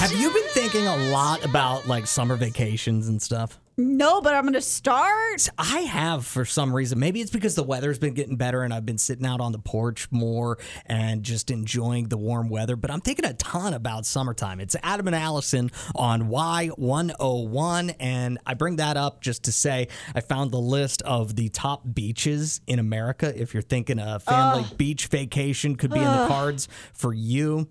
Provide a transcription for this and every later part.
Have you been thinking a lot about like summer vacations and stuff? No, but I'm going to start. I have for some reason. Maybe it's because the weather's been getting better and I've been sitting out on the porch more and just enjoying the warm weather. But I'm thinking a ton about summertime. It's Adam and Allison on Y101. And I bring that up just to say I found the list of the top beaches in America. If you're thinking a family beach vacation could be in the cards for you.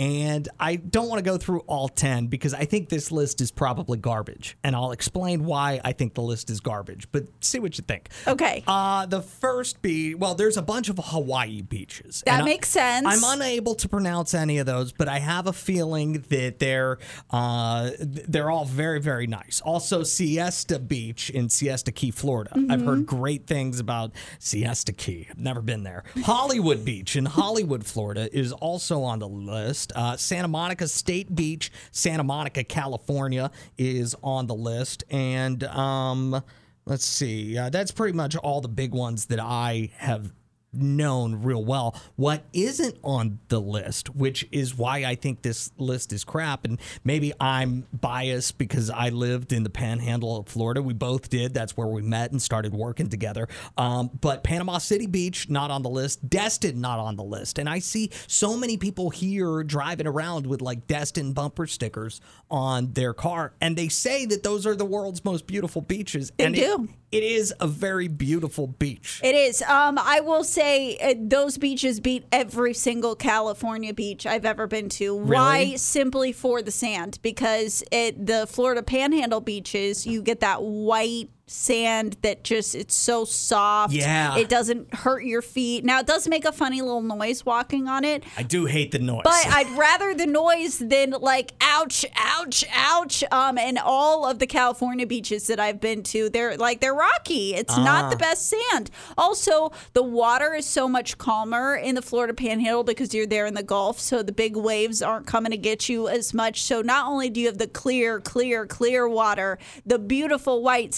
And I don't want to go through all 10 because I think this list is probably garbage. And I'll explain why I think the list is garbage, but see what you think. Okay. Uh, the first beach, well, there's a bunch of Hawaii beaches. That And I- makes sense. I'm unable to pronounce any of those, but I have a feeling that they're uh, they're all very very nice. Also, Siesta Beach in Siesta Key, Florida. I've Mm-hmm. heard great things about Siesta Key. I've never been there. Hollywood Beach in Hollywood, Florida, is also on the list. Uh, Santa Monica State Beach, Santa Monica, California, is on the list, and um, let's see. Uh, that's pretty much all the big ones that I have known real well. What isn't on the list, which is why I think this list is crap, and maybe I'm biased because I lived in the panhandle of Florida. We both did. That's where we met and started working together. Um, but Panama City Beach, not on the list. Destin, not on the list. And I see so many people here driving around with like Destin bumper stickers on their car, and they say that those are the world's most beautiful beaches. They and it- do. it is a very beautiful beach. It is. Um, I will say uh, those beaches beat every single California beach I've ever been to. Why? Simply for the sand, because it the Florida Panhandle beaches, you get that white sand that just it's so soft. Yeah. it doesn't hurt your feet. Now it does make a funny little noise walking on it. I do hate the noise. But I'd rather the noise than like ouch, ouch, ouch. Um, and all of the California beaches that I've been to, they're like they're rocky. It's not the best sand. Also, the water is so much calmer in the Florida Panhandle because you're there in the Gulf, so the big waves aren't coming to get you as much. So not only do you have the clear, clear, clear water, the beautiful white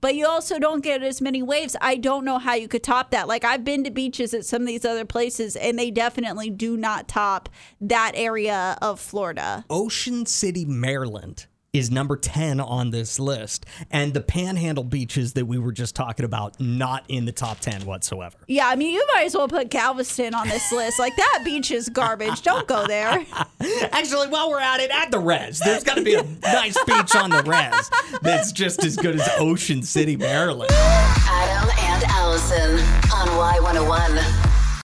but you also don't get as many waves. I don't know how you could top that. Like I've been to beaches at some of these other places, and they definitely do not top that area of Florida. Ocean City, Maryland is number 10 on this list. And the panhandle beaches that we were just talking about, not in the top 10 whatsoever. Yeah, I mean, you might as well put Galveston on this list. Like that beach is garbage. Don't go there. Actually, while we're at it, at the res, there's got to be a nice beach on the res that's just as good as Ocean City, Maryland. Adam and Allison on Y101.